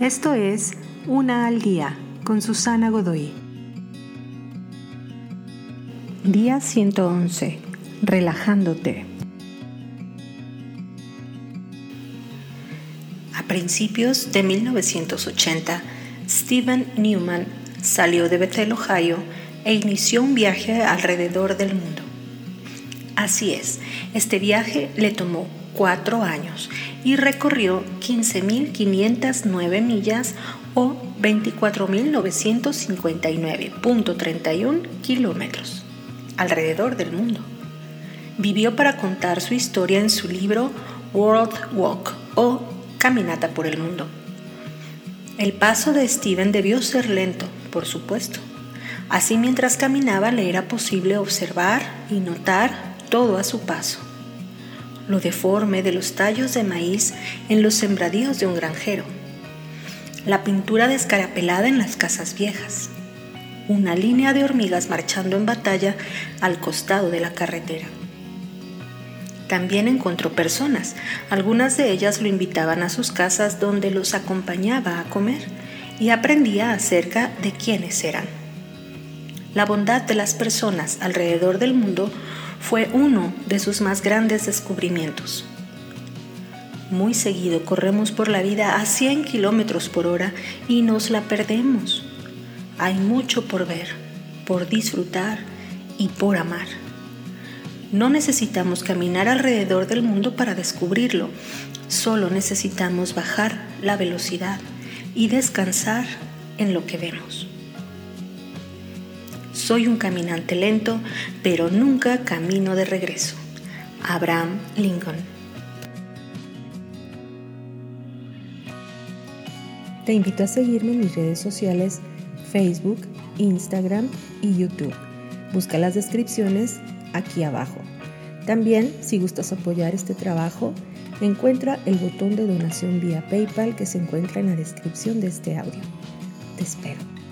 Esto es Una al Día con Susana Godoy. Día 111. Relajándote. A principios de 1980, Steven Newman salió de Bethel, Ohio, e inició un viaje alrededor del mundo. Así es, este viaje le tomó cuatro años y recorrió 15.509 millas o 24.959.31 kilómetros alrededor del mundo. Vivió para contar su historia en su libro World Walk o Caminata por el Mundo. El paso de Steven debió ser lento, por supuesto. Así mientras caminaba le era posible observar y notar todo a su paso. Lo deforme de los tallos de maíz en los sembradíos de un granjero. La pintura descarapelada en las casas viejas. Una línea de hormigas marchando en batalla al costado de la carretera. También encontró personas. Algunas de ellas lo invitaban a sus casas donde los acompañaba a comer y aprendía acerca de quiénes eran. La bondad de las personas alrededor del mundo fue uno de sus más grandes descubrimientos. Muy seguido corremos por la vida a 100 kilómetros por hora y nos la perdemos. Hay mucho por ver, por disfrutar y por amar. No necesitamos caminar alrededor del mundo para descubrirlo, solo necesitamos bajar la velocidad y descansar en lo que vemos. Soy un caminante lento, pero nunca camino de regreso. Abraham Lincoln. Te invito a seguirme en mis redes sociales Facebook, Instagram y YouTube. Busca las descripciones aquí abajo. También, si gustas apoyar este trabajo, encuentra el botón de donación vía PayPal que se encuentra en la descripción de este audio. Te espero.